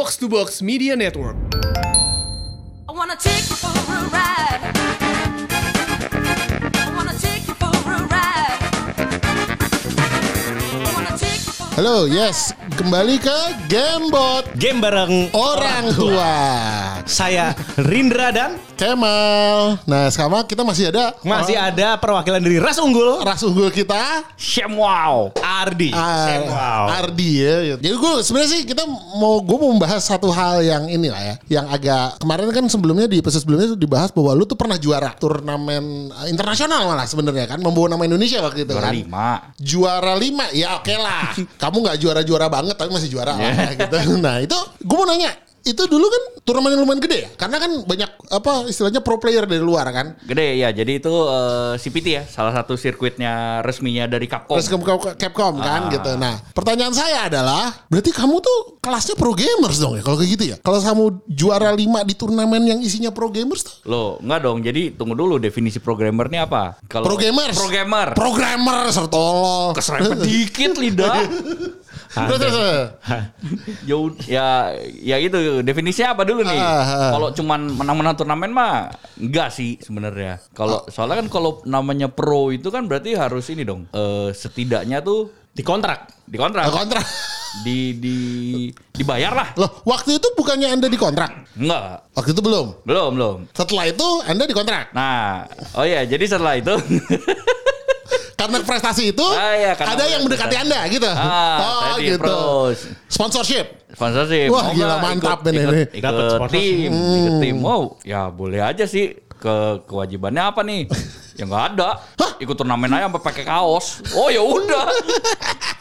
Box to Box Media Network. I wanna take you for a ride. Halo, yes, kembali ke Gamebot Game bareng Orang Tua. Saya Rindra dan Kemal. Nah, sekarang kita masih ada masih ada perwakilan dari ras unggul ras unggul kita Shemwow Ardi. Ah, Shemwow. Ardi ya. Jadi gue sebenarnya sih kita mau gue mau membahas satu hal yang ini lah ya, yang agak kemarin kan sebelumnya di episode sebelumnya itu dibahas bahwa lu tuh pernah juara turnamen eh, internasional malah sebenarnya kan membawa nama Indonesia waktu itu kan. lima Juara lima ya oke lah. Kamu nggak juara-juara banget tapi masih juara lah gitu. Nah itu gue mau nanya itu dulu kan turnamen yang lumayan gede ya karena kan banyak apa istilahnya pro player dari luar kan gede ya jadi itu eh, CPT ya salah satu sirkuitnya resminya dari Capcom Terus Capcom, kan Ah. gitu. Nah, pertanyaan saya adalah, berarti kamu tuh kelasnya pro gamers dong ya kalau kayak gitu ya? Kalau kamu juara 5 di turnamen yang isinya pro gamers tuh? Loh, enggak dong. Jadi tunggu dulu definisi programmer ini apa? Kalau Pro gamers. Programmer. Programmer sertolo. Keserempet dikit lidah. Terus, terus, ya, ya ya itu definisinya apa dulu nih? Ah, ah. Kalau cuman menang-menang turnamen mah enggak sih sebenarnya. Kalau soalnya kan kalau namanya pro itu kan berarti harus ini dong. eh, setidaknya tuh Di kontrak. dikontrak. Nah, kontrak. Di di dibayar lah. Loh, waktu itu bukannya Anda dikontrak? Enggak. Waktu itu belum. Belum, belum. Setelah itu Anda dikontrak. Nah, oh ya, jadi setelah itu Karena prestasi itu Ah, iya, karena ada yang mendekati prestasi. Anda gitu. Ah, saya di approach. Sponsorship. sponsorship. Wah, gila, mantap ikut, ini, ikut, ikut Dapat sponsorship. tim, ikut tim. Wow, ya boleh aja sih. Ke kewajibannya apa nih? ya nggak ada. Ikut turnamen aja sampai pakai kaos. Oh ya udah.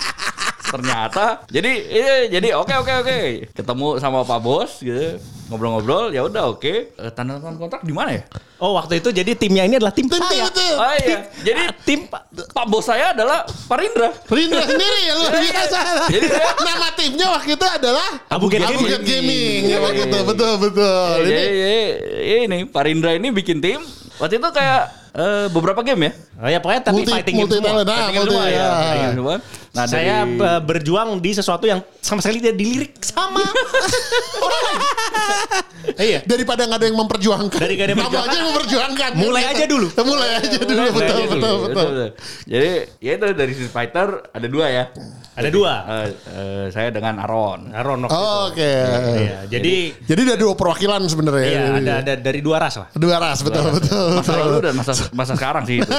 Ternyata jadi iya, jadi oke oke oke. Ketemu sama Pak Bos gitu. Ngobrol-ngobrol ya udah oke. Eh, tanda tangan kontrak di mana ya? Oh waktu itu jadi timnya ini adalah tim, Tim saya. itu. Oh iya. Jadi Tim Pak Bos saya adalah Pak Rindra. Rindra sendiri ya luar Iya, biasa. Jadi nama timnya waktu itu adalah Abu Get Abu Gaming. Get Gaming. Ya, waktu itu Iya. betul betul. Ya, Ini jadi, jadi, ini Pak Rindra ini bikin tim. Waktu itu kayak eh, beberapa game ya. Oh ya pokoknya tapi multi fighting multi game semua. Nah, multi semua ya. ya. Semua. Nah, Saya dari- eh, berjuang di sesuatu yang sama sekali tidak dilirik sama. iya. Daripada nggak ada yang memperjuangkan. Dari ada yang aja memperjuangkan. Mulai aja dulu. Mulai aja dulu. Mulai Betul aja betul dulu. betul. Jadi ya itu dari Street Fighter ada dua ya. Ada dua. Eh, eh, saya dengan Aaron. Aaron waktu itu. Oh, Oke. Iya, jadi Jadi ada dua perwakilan sebenarnya. iya ada ada dari dua ras lah. Dua ras betul betul. Masa lalu dan masa masa sekarang sih itu.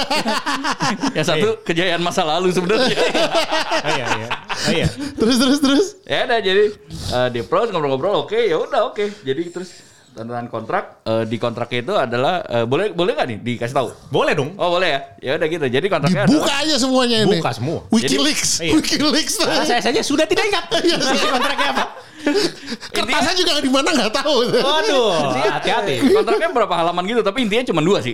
Yang satu kejayaan masa lalu sebenarnya. Oh, iya iya. Oh, iya. Terus terus terus. ya udah jadi eh, di approach ngobrol-ngobrol oke ya udah oke. Jadi terus tanda tangan kontrak eh, di kontraknya itu adalah eh, boleh boleh nggak nih dikasih tahu? Boleh dong. Oh boleh ya. Ya udah gitu. Jadi kontraknya Dibuka aja semuanya ini. Buka semua. Wikileaks. Jadi- iya. Wikileaks. Nah, saya saja sudah tidak ingat. Iya, kontraknya apa? Kertasnya juga di mana nggak tahu. Waduh, hati-hati. kontraknya berapa halaman gitu tapi intinya cuma dua sih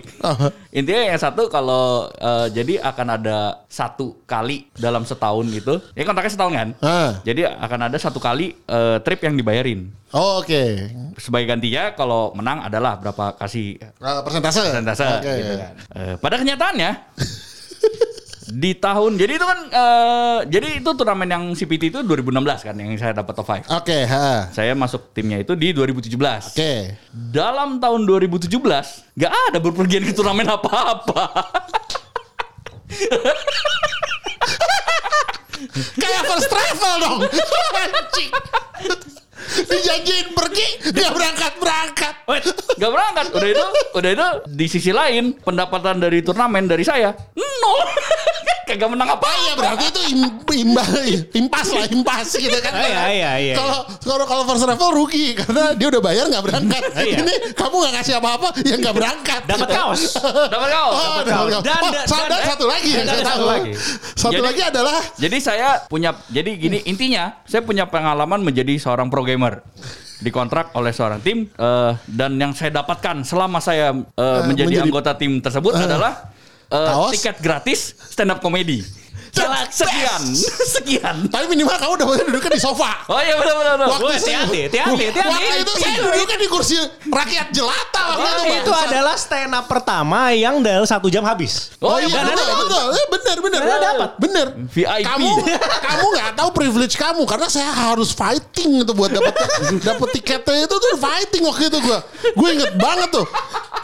intinya yang satu kalau eh, jadi akan ada satu kali dalam setahun gitu ya kontraknya setahun kan Ah. jadi akan ada satu kali eh, trip yang dibayarin Oh, Oke. sebagai gantinya kalau menang adalah berapa kasih Nah, persentase. persentase Oke. gitu kan Eh, pada kenyataannya di tahun jadi itu kan eh, jadi itu turnamen yang CPT itu 2016 kan yang saya dapat top 5 Oke, ha. saya masuk timnya itu di 2017 Oke. dalam tahun 2017 nggak ada berpergian ke turnamen apa-apa. Kayak first travel dong. Anjing. Dijanjiin pergi, nggak berangkat-berangkat. Nggak berangkat. Udah itu, udah itu di sisi lain pendapatan dari turnamen dari saya nol. Kagak menang apa iya berarti itu im- imba, impas lah, impas gitu kan. Ah, iya, iya, iya. Kalau kalau kalau first travel rugi karena dia udah bayar nggak berangkat. Iya. Ini kamu nggak kasih apa-apa, ya nggak berangkat. Dapat kaos. Dapat kau. Oh, Dapat kaos. kaos. Dan- Oh, dan- dan- satu lagi yang saya tahu. satu lagi. Satu Jadi- lagi adalah Jadi saya punya, jadi gini intinya saya punya pengalaman menjadi seorang pro gamer dikontrak oleh seorang tim eh, dan yang saya dapatkan selama saya eh, menjadi, menjadi- anggota tim tersebut adalah Kaos? tiket gratis stand up comedy. Salah sekian. Sekian. Tapi minimal kamu dapetnya duduknya di sofa. Oh iya benar benar. benar. Wah, hati-hati, hati-hati. Waktu itu saya duduknya di kursi rakyat jelata waktu Itu, itu. adalah stand up pertama yang dalam satu jam habis. Oh, iya, iya, betul, benar. betul. Eh, benar, benar. Benar dapat. Benar. VIP. Kamu, kamu nggak tahu privilege kamu karena saya harus fighting itu buat dapat dapat tiketnya itu tuh fighting waktu itu gue. Gue inget banget tuh.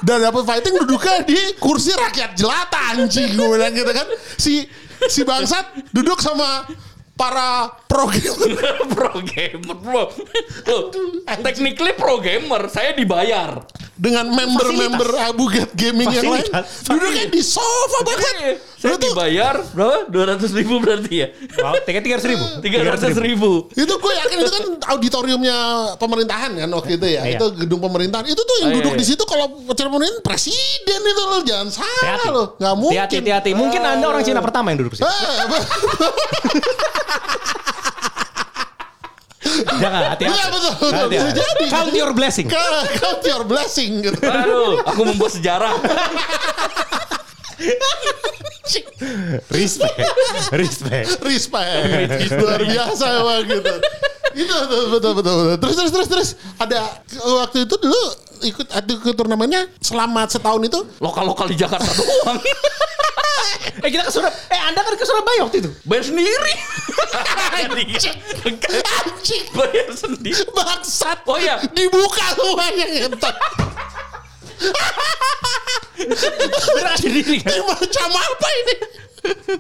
Dan dapat fighting duduknya di kursi rakyat jelata anjing gue bilang gitu kan. Si si bangsat duduk sama para pro gamer. pro gamer bro. Loh, technically pro gamer, saya dibayar. dengan member-member Abu Get Gaming yang lain Fasilitas. duduknya di sofa banget. Saya tuh- dibayar berapa? Dua ratus ribu berarti ya? Wow, tiket tiga ratus ribu. Tiga ratus ribu. Itu gue yakin itu kan auditoriumnya pemerintahan kan waktu itu ya. Iya. Itu gedung pemerintahan. Itu tuh yang Oh, iya, duduk iya. di situ kalau cermonin presiden itu loh. Jangan salah Hati-hati. loh. Nggak mungkin. Hati-hati, hati-hati. Mungkin anda orang Cina pertama yang duduk di situ. Jangan, hati-hati. Iya betul. betul. Bisa Hati-hati. jadi. Count your blessing. Count your blessing gitu. Aduh, aku membuat sejarah. Respect. Respect. Respect. Luar biasa emang gitu. Itu betul, betul betul betul. Terus terus terus terus ada waktu itu dulu ikut ikut turnamennya selama setahun itu Lokal-lokal di Jakarta doang. Eh kita ke Surabaya. Eh anda kan ke Surabaya waktu itu. Bayar sendiri. Anjing. Anjing. Bayar sendiri. Bangsat. Oh iya. Dibuka semuanya ngentot. Berarti diri kan. Ini macam apa ini?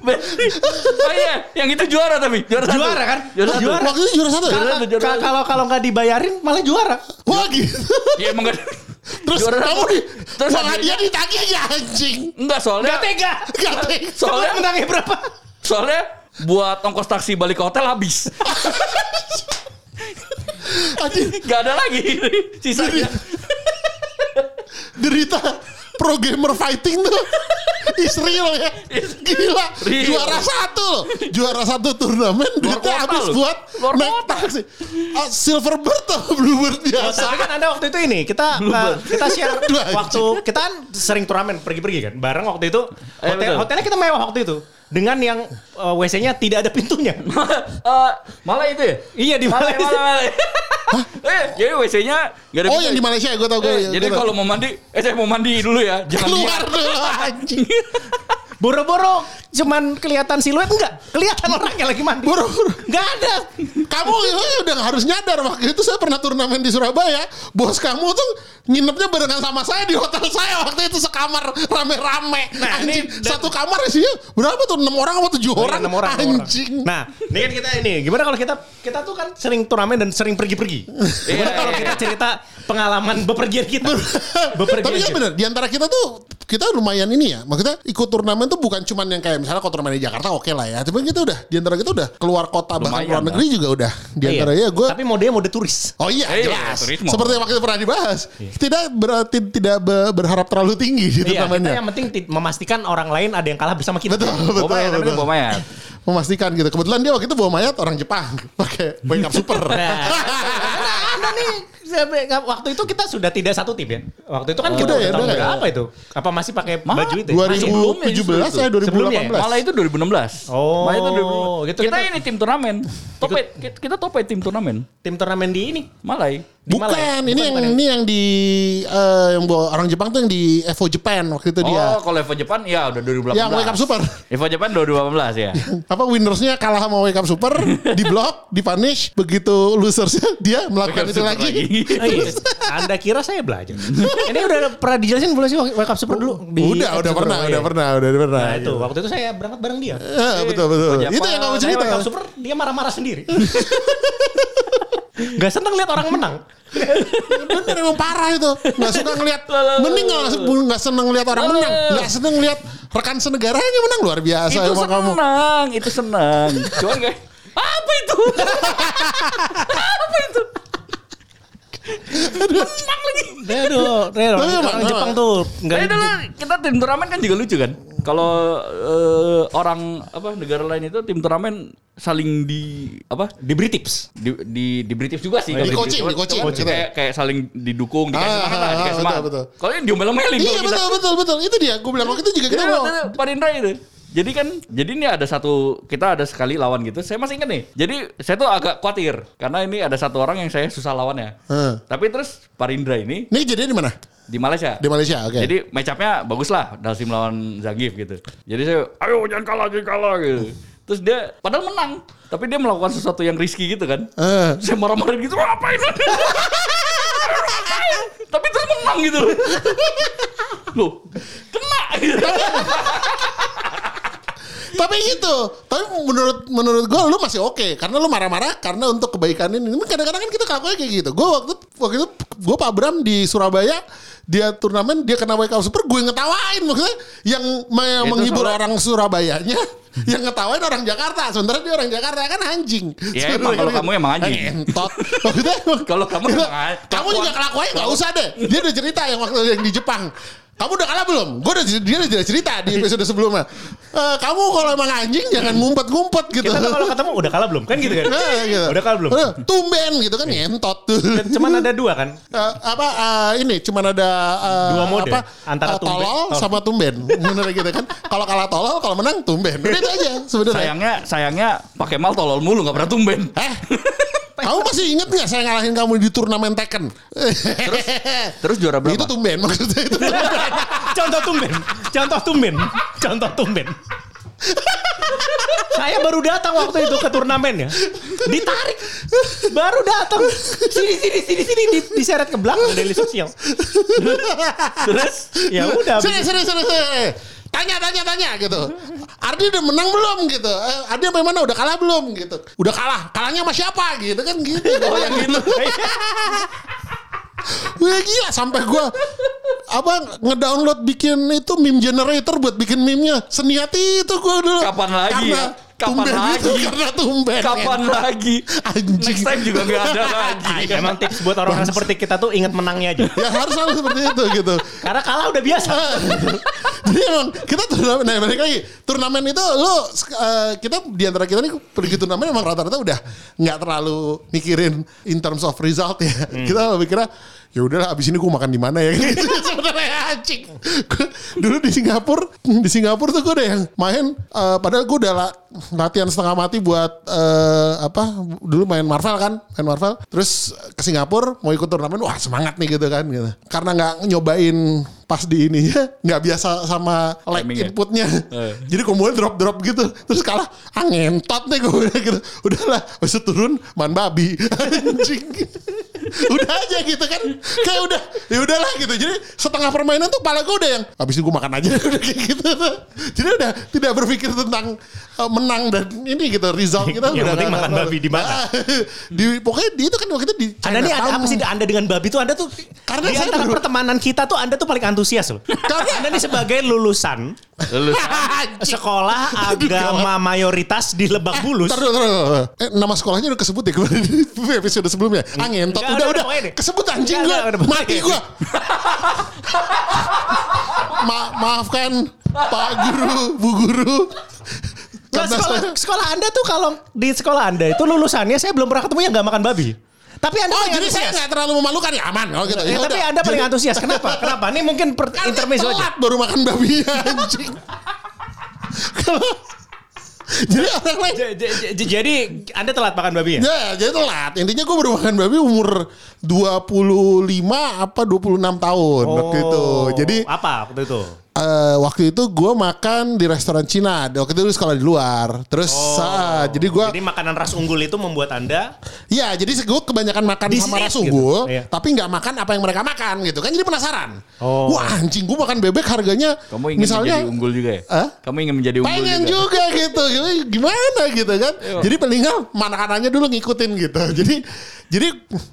Sendiri. Oh iya, yang itu juara tapi. Juara, satu. Juara kan? Juara, satu. Juara. Waktu itu juara satu ya? Kalau kalau nggak dibayarin malah juara. Wah gitu. Ya emang gak Terus Juara kamu di Terus hadiahnya- hadiah ditagih ya anjing. Enggak soalnya Gak tega. Gak tega. Soalnya menangnya berapa? soalnya buat ongkos taksi balik ke hotel habis. Anjing Gak ada lagi sisanya. derita pro gamer fighting tuh is real ya. Gila. Real. Juara satu loh. Juara satu turnamen duitnya habis loh. buat Luar naik kota. taksi. Ah, Silverbird atau Bluebird biasa. Tapi kan anda waktu itu ini kita uh, kita share waktu kita kan sering turnamen pergi-pergi kan bareng waktu itu Eh, hotel betul. hotelnya kita mewah waktu itu dengan yang uh, WC-nya tidak ada pintunya. Eh, malah itu ya? iya di Malah, Malaysia. malah, malah. eh, jadi WC-nya gak ada Oh pintu. yang di Malaysia gue tau gue. Eh, jadi kalau mau mandi, eh saya mau mandi dulu ya. Jangan keluar dulu anjing. Boro-boro cuman kelihatan siluet enggak? Kelihatan orangnya lagi mandi. Boro-boro. Enggak ada. Kamu udah harus nyadar waktu itu saya pernah turnamen di Surabaya. Bos kamu tuh nginepnya barengan sama saya di hotel saya waktu itu sekamar rame-rame. Nah, ini Anjing, satu kamar isinya berapa tuh? 6 orang apa 7 Oh, iya, orang? enam orang, enam orang. Anjing. Nah, ini kan kita ini gimana kalau kita kita tuh kan sering turnamen dan sering pergi-pergi. Gimana Iya, kalau iya. kita cerita pengalaman bepergian kita? bepergian Tapi kan bener, di antara kita tuh kita lumayan ini ya. Maksudnya ikut turnamen tuh bukan cuman yang kayak misalnya kalau turnamen di Jakarta oke lah ya. Tapi kita udah di antara kita udah keluar kota bahkan Lumayan luar lah. negeri juga udah. Di Iya. antara ya gue Tapi modenya mode turis. Oh iya, Eh, iya, jelas. turismo. Seperti yang waktu itu pernah dibahas. Tidak berarti tidak be- berharap terlalu tinggi di Iya, kita turnamennya. yang penting ti- memastikan orang lain ada yang kalah bersama kita. Betul, betul, Bawa mayat, betul. bawa mayat. Memastikan gitu. Kebetulan dia waktu itu bawa mayat orang Jepang pakai wake up super. Nah, Anda nih sampai- waktu itu kita sudah tidak satu tim ya. Waktu itu kan Oh, kita udah ya, tahun udah ya. berapa itu? Apa masih pakai Ma- baju itu? ya? Masih. 2017 ya Sebelumnya ya? 2018. Malah itu 2016. Oh, Malah itu 2016. gitu, kita kita- ini tim turnamen. Top eight. kita, kita top eight tim turnamen. Tim turnamen di ini. Malai. Di Bukan, Malaya. ini Bukan, yang ya? ini yang di eh, yang bawa orang Jepang tuh yang di Evo Japan waktu itu dia. Oh, kalau Evo Jepang ya udah 2018. Yang wake up super. Evo Jepang 2018 ya. Apa winnersnya kalah sama wake up super, di block, di punish, begitu losersnya dia melakukan itu super lagi. Oh, iya. Anda kira saya belajar? ini udah pernah dijelasin belum sih wake up super dulu? Di udah, udah pernah, udah iya. pernah, udah pernah. Nah itu waktu itu saya berangkat bareng dia. Eh, betul betul. Jepang. Itu yang kamu cerita. wake up super dia marah-marah sendiri. Gak seneng lihat orang menang. Bener emang parah itu. Gak suka ngeliat. Mending gak, gak seneng ngeliat orang menang. Gak seneng ngeliat rekan senegaranya menang luar biasa itu emang kamu. senang, itu senang. Cuman kayak apa itu? apa itu? Aduh, Tapi emang, orang. Jepang tuh kita tim turnamen kan juga lucu kan. Kalau eh, orang apa negara lain itu tim turnamen saling di apa diberi tips. di di diberi tips juga sih Di kalau coaching, di coaching, kayak kayak saling didukung dikasih Ah, semangat lah ah, dikasih betul, semangat betul. kalau ini diomel-omelin Iya kalau kita betul betul betul. Itu dia. Gue bilang waktu itu juga kita Iya, mau. betul, Pak Indra itu Jadi kan, jadi ini ada satu kita ada sekali lawan gitu. Saya masih ingat nih. Jadi saya tuh agak khawatir karena ini ada satu orang yang saya susah lawannya. Hmm. Tapi terus Parindra ini Ini kejadian di mana? di Malaysia. Di Malaysia, oke. Jadi match up-nya bagus lah Dalsim lawan Zagif gitu. Jadi saya, ayo jangan kalah, jangan kalah gitu. Terus dia padahal menang, tapi dia melakukan sesuatu yang risky gitu kan. Eh. Saya marah-marahin gitu, ngapain lu? tapi terus menang gitu loh. Loh, kena gitu. Tapi gitu. Tapi menurut menurut gue lu masih oke. Karena lu marah-marah karena untuk kebaikan ini. Kadang-kadang kan kita kelakuannya kayak gitu. Gue waktu waktu itu gue Pak Bram di Surabaya dia turnamen dia kena Wake Up Super gue ngetawain. Maksudnya yang me- menghibur soalnya- orang Surabayanya yang ngetawain orang Jakarta. Sementara dia orang Jakarta kan anjing. Ya, emang kalau kamu emang anjing. Eh, entot. Maksudnya Kalau kamu an- kamu juga kelakuannya nggak usah deh. Dia udah cerita yang waktu yang di Jepang kamu udah kalah belum? Gue udah dia udah cerita di episode sebelumnya. Eh, kamu kalau emang anjing jangan ngumpet-ngumpet gitu. Kita kalau ketemu udah kalah belum? Kan gitu kan? Nah, gitu. Udah kalah belum? Tumben gitu kan ngentot tuh. Dan cuman ada dua kan? Eh, apa eh, ini cuman ada eh, Dua mode, apa antara tumben- tolol tolol. sama tumben bener gitu kan kalau kalah tolol kalau menang tumben udah itu aja sebenarnya Sayangnya, sayangnya pakai mal tolol mulu nggak pernah tumben. eh kamu masih inget nggak saya ngalahin kamu di turnamen Tekken Terus, terus juara berapa? itu tumben maksudnya itu Contoh tumben. Contoh tumben. Contoh tumben. Saya baru datang waktu itu ke turnamen ya. Ditarik. Baru datang. Sini sini sini sini di, diseret ke belakang dari sosial. Terus Ya udah. sini sini sini sini tanya tanya tanya gitu Ardi udah menang belum gitu? Eh, Ardi sampai mana? Udah kalah belum gitu? Udah kalah. Kalahnya sama siapa? Gitu kan gitu. Oh yang gitu Wah gila. Sampai gua apa ngedownload bikin itu meme generator buat bikin meme-nya. Seniat itu gua dulu. Kapan lagi ya? Kapan tumben lagi? itu, karena tumben. kapan ngentot. lagi? Anjing. Next time juga nggak ada lagi. Emang tips buat orang seperti kita tuh ingat menangnya aja. Ya harus harus seperti itu gitu. Karena kalah udah biasa. Jadi emang kita turnamen, nah balik lagi turnamen itu lo eh, kita di antara kita nih pergi turnamen emang rata-rata udah nggak terlalu mikirin in terms of result ya. Kita lebih kira ya udahlah abis ini gue makan di mana ya? Gitu sebenarnya anjing. Dulu di Singapura di Singapura tuh gue udah yang main eh, padahal gue udah la- latihan setengah mati buat eh, apa dulu main Marvel kan main Marvel. Terus ke Singapura mau ikut turnamen wah semangat nih gitu kan gitu. Karena nggak nyobain pas di ininya nggak biasa sama lag Timingnya. inputnya. Eh. jadi kombonya drop drop gitu. Terus kalah ah ngentot nih gue gitu. Udahlah itu turun man babi. Anjing udah aja gitu kan kayak udah ya udahlah gitu jadi setengah permainan tuh pala gue udah yang habis itu gue makan aja udah kayak gitu jadi udah tidak berpikir tentang eh, menang dan ini gitu result kita Yang udah penting makan babi di mana? di pokoknya di itu kan waktu itu di Anda nih ada apa sih Anda dengan babi tuh Anda tuh Karena di saya antara baru- pertemanan kita tuh Anda tuh paling antusias loh. Karena- Anda nih sebagai lulusan Lulus. sekolah agama mayoritas di Lebak Bulus. Ntar dulu, ntar dulu. Eh, nama sekolahnya udah kesebut ya kemarin di episode sebelumnya. Ah ngentot. Udah, udah. Kesebut anjing gue. Mati gue. Ma maafkan Pak Guru, Bu Guru. Nah, sekolah, saya- sekolah Anda tuh kalau di sekolah Anda itu lulusannya saya belum pernah ketemu yang nggak makan babi. Tapi Anda Oh jadi saya nggak terlalu memalukan ya aman oh gitu. Eh, Ya tapi udah. Anda paling Jadi- antusias. Kenapa? Kenapa? Ini mungkin per intermezzo aja. baru makan babi anjing. Jadi orang lain Jadi Anda telat makan babi ya? Ya, jadi telat. Intinya gue baru makan babi umur 25 apa 26 tahun waktu itu. Jadi apa waktu itu? Eh, waktu itu gue makan di restoran Cina. Waktu itu sekolah di luar. Terus ah, jadi gue Jadi makanan ras unggul itu membuat Anda ya jadi gue kebanyakan makan Di sama sini, ras gitu. unggul, Iya. tapi nggak makan apa yang mereka makan gitu kan. Jadi penasaran. Oh. Wah anjing gue makan bebek harganya Kamu ingin misalnya menjadi unggul juga ya? Hah? Kamu ingin menjadi unggul pengen juga? juga gitu gimana gitu kan jadi palingan makanannya dulu ngikutin gitu jadi jadi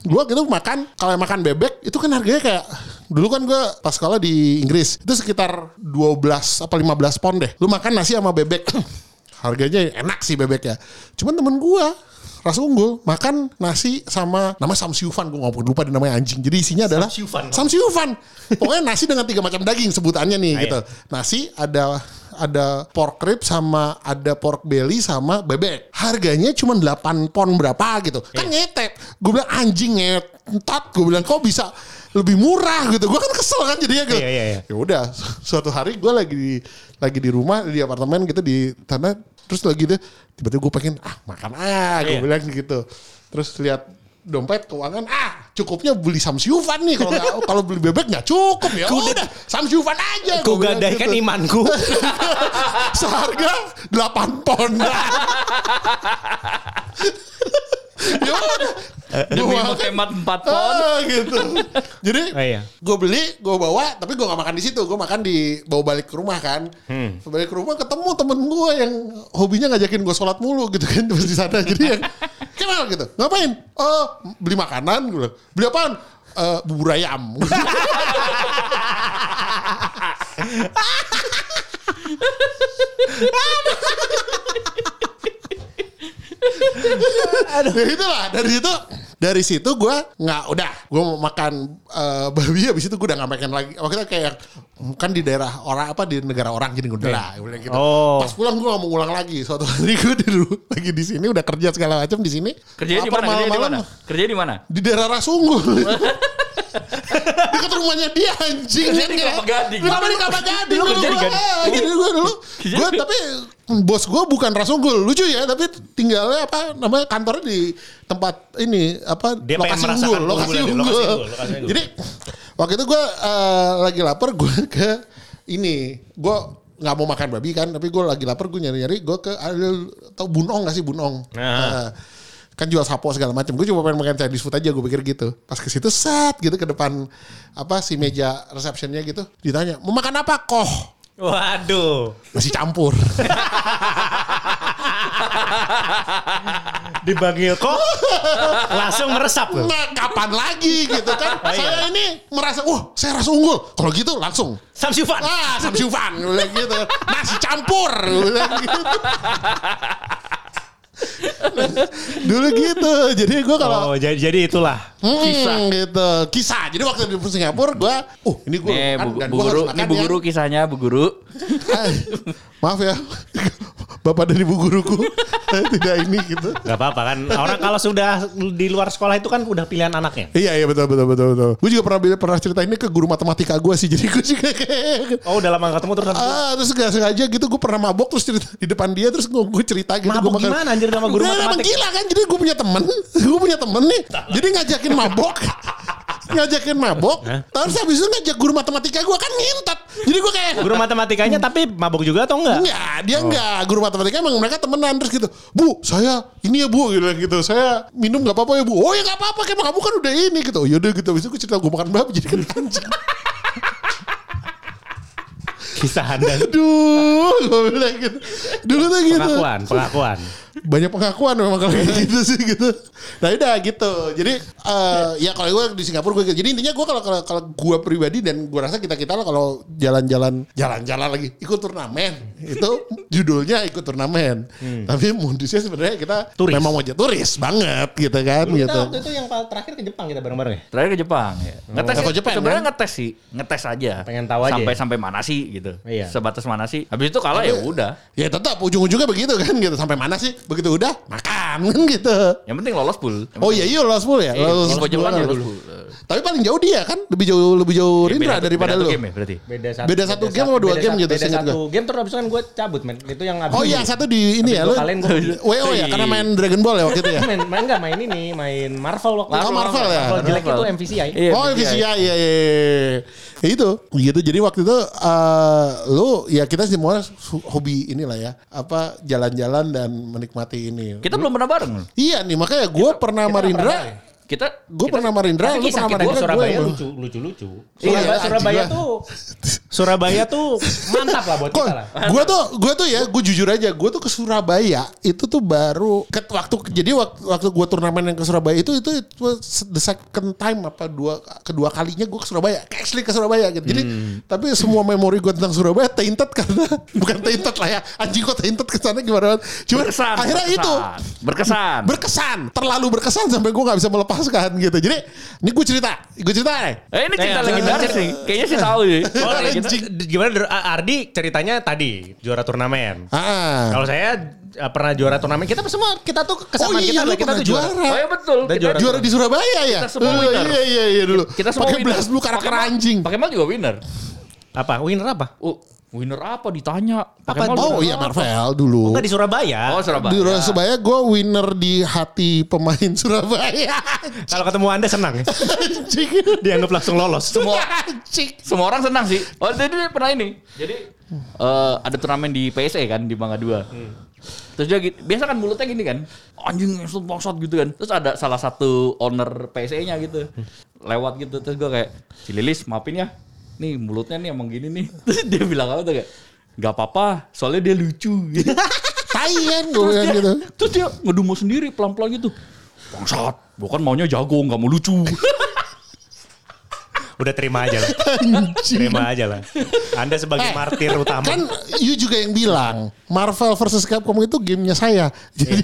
gua gitu makan kalau makan bebek itu kan harganya kayak dulu kan gua pas sekolah di Inggris itu sekitar 12 apa 15 pon deh. Lu makan nasi sama bebek harganya enak sih bebeknya cuman temen gua ras unggul makan nasi sama nama samsiufan gue nggak lupa deh namanya anjing. Jadi isinya adalah Samsiufan. samsiufan pokoknya nasi dengan tiga macam daging sebutannya nih Ah, gitu. nasi ada ada pork rib sama ada pork belly sama bebek. Harganya cuma 8 pon berapa gitu. Kan ngetep. Gue bilang anjing ngetot. Gue bilang kok bisa lebih murah gitu. Gue kan kesel kan jadinya gitu. Iya, iya, iya. Ya udah, su- suatu hari gue lagi di lagi di rumah di apartemen gitu di tanah terus lagi deh tiba-tiba gue pengen ah makan ah gue Iya. bilang gitu. Terus lihat dompet keuangan ah cukupnya beli samsyufan nih kalau nggak kalau beli bebek nggak cukup ya udah samsyufan aja Ku gadaikan gitu. imanku. seharga 8 pon ya udah Demi Gua makan. menghemat 4 pon. Ah, gitu. Jadi Oh, iya. gue beli, gue bawa, tapi gue gak makan di situ. Gue makan di bawa balik ke rumah kan. Hmm. Balik ke rumah ketemu temen gue yang hobinya ngajakin gue sholat mulu gitu kan terus di sana. Jadi yang kenal gitu. Ngapain? Oh beli makanan gue. Beli apaan? Eh, bubur ayam. ya itulah dari situ dari situ gue nggak udah gue mau makan eh, babi habis itu gue udah nggak makan lagi waktu itu kayak kan di daerah orang apa di negara orang jadi gue udah gitu Oh. pas pulang gue nggak mau ngulang lagi suatu hari gue di ru- lagi di sini udah kerja segala macam di sini Kerjanya di mana? Kerjanya di mana? Kerjanya di mana? di daerah Rasunggul dekat rumahnya dia anjing Kerja kan di? Kelapa Gading. Kenapa di Kelapa Gading Lu dulu kerja di gua, Gading. ah, gitu gue dulu gue tapi bos gue bukan Rasunggul lucu ya tapi tinggalnya apa namanya kantornya di tempat ini apa Dia lokasi unggul lokasi di unggul jadi waktu itu gue eh, lagi lapar gue ke ini gue nggak mau makan babi kan tapi gue lagi lapar gue nyari nyari gue ke tau bunong gak sih bunong Nah. Eh, kan jual sapo segala macam. Gue cuma pengen makan Chinese food aja gue pikir gitu. Pas ke situ set gitu ke depan apa si meja receptionnya gitu ditanya mau makan apa koh Waduh. nasi campur. Dipanggil kok langsung meresap loh. nah kapan lagi gitu kan? Oh, iya. Saya ini merasa wah saya rasa unggul. Kalau gitu langsung Samsufan. ah samsyufan gitu. Nasi campur gitu. Dulu gitu. Jadi gue kalau Oh, jadi, jadi itulah. Hmm, Kisah. gitu. Kisah. Jadi waktu di Singapura gue, uh ini gue Nih, bu, dan bu gua guru, ini bu ya. guru kisahnya bu guru. Hai, maaf ya, bapak dari bu guruku tidak ini gitu. Gak apa-apa kan. Orang kalau sudah di luar sekolah itu kan udah pilihan anaknya. Iya iya betul betul betul betul. Gue juga pernah pernah cerita ini ke guru matematika gue sih. Jadi gue juga kayak Oh, udah lama gak ketemu terus Ah, terus gak sengaja gitu gue pernah mabok terus cerita di depan dia terus gue, cerita gitu Mabok gimana, anjir, sama guru Nah, emang matematik? gila kan jadi gue punya temen gue punya temen nih jadi ngajakin mabok ngajakin mabok terus habis itu ngajak guru matematika gue kan ngintet jadi gue kayak Guru matematikanya tapi mabok juga atau enggak? Enggak, dia enggak. Guru matematika emang mereka temenan terus gitu. Bu, saya ini ya bu, gitu, gitu. Saya minum nggak apa-apa ya bu. Oh ya nggak apa-apa, kan kamu kan udah ini gitu. Yaudah gitu. Habis itu gue cerita gue makan babi jadi kan anjing. Kisah Anda. Aduh, gue bilang gitu. Dulu tuh gitu. Pengakuan, pengakuan. Banyak pengakuan memang kalau kayak gitu sih gitu. Nah udah gitu. Jadi eh, ya kalau gue di Singapura gue gitu. Jadi intinya gue kalau kalau kalau gue pribadi dan gue rasa kita kita lah kalau jalan-jalan jalan-jalan lagi ikut turnamen itu judulnya ikut turnamen. Tapi modusnya sebenarnya kita Turis. memang mau jadi turis banget gitu kan gitu. itu yang terakhir ke Jepang kita bareng-bareng ya? Terakhir ke Jepang ya. Ngetes Ke sih. Jepang, Sebenarnya kan? ngetes sih, ngetes aja. Pengen tahu aja Sampai ya? sampai mana sih gitu. Iya. Sebatas mana sih. Habis itu kalah ya udah. Ya tetap ujung-ujungnya begitu kan gitu. Sampai mana sih? Begitu udah makan kan gitu. Yang penting lolos pool. Yang Oh iya iya lolos full ya. Iya, Lolos ya lolos pool. Tapi paling jauh dia kan lebih jauh lebih jauh Ya, Rindra beda- daripada beda lu. satu game ya berarti. Beda satu, Beda satu game apa dua beda game gitu, Beda satu game terus abis itu kan gue cabut men. Itu yang abis Oh iya satu di ini ya lu. kalian WO ya karena main Dragon Ball ya waktu itu ya. main, main enggak main ini, main Marvel waktu Oh, Marvel ya? Marvel jelek itu MVCI. Iya, oh, BGI. VCI iya iya. iya. Ya itu gitu. Jadi waktu itu eh lu ya kita semua hobi inilah ya. Apa jalan-jalan dan menikmati ini. Kita belum pernah bareng. Iya nih makanya gue pernah sama Rindra. Kita Gue kita- pernah sama Rindra, Tapi lu pernah sama kita di Rindra. Surabaya gue lucu, lucu, lucu. Iya, Surabaya, Surabaya gila. tuh, Surabaya tuh mantap lah buat Kok kita lah. gue tuh gue tuh ya gue jujur aja gue tuh ke Surabaya itu tuh baru ke waktu jadi waktu, waktu gue turnamen yang ke Surabaya itu itu, itu the second time apa dua kedua kalinya gue ke Surabaya actually ke Surabaya gitu jadi Hmm. tapi semua memori gue tentang Surabaya tainted karena bukan tainted lah ya anjing kok tainted ke sana gimana cuma berkesan. akhirnya berkesan. itu berkesan. berkesan terlalu berkesan sampai gue nggak bisa melepaskan gitu jadi ini gue cerita gue cerita nih Eh ini cerita Eh, dari sih. Kayaknya sih tahu ya. Oh, gimana Der- Ardi ceritanya tadi juara turnamen. Ah. Kalau saya uh, pernah juara turnamen, kita semua kita tuh kesamaan Oh iya, kita adalah kita tuh juara. juara. Oh ya betul. Dan Kita juara- Juara di Surabaya ya? Kita semua Oh, winner. Iya iya iya dulu. Kita semua Pakai winner. belas blue karakter Pakai mal- anjing. Pakai mal juga winner. Apa? Winner apa? Oh, winner apa ditanya? Apa? Pakai mal Oh iya apa? Marvel dulu. Enggak di Surabaya. Oh, Surabaya. Di Surabaya gue winner di hati pemain Surabaya. Kalau ketemu Anda senang ya. Dianggap langsung lolos. Semua semua orang senang sih. Oh, jadi pernah ini. Jadi eh, ada turnamen di PSE kan di Mangga 2. Terus dia gitu, biasa kan mulutnya gini kan. Anjing bangsat gitu kan. Terus ada salah satu owner PSE-nya gitu. Lewat gitu terus gue kayak, "Si Lilis, maafin ya. Nih mulutnya nih emang gini nih." Terus dia bilang apa tuh kayak, "Gak apa-apa, soalnya dia lucu." Gitu. Gue bilang gitu. Terus dia ngedumel sendiri pelan-pelan gitu. Bangsat, bukan maunya jago, nggak mau lucu. Udah terima aja lah. terima aja lah. Anda sebagai Eh, martir utama. Kan you juga yang bilang Marvel versus Capcom itu gamenya saya. Jadi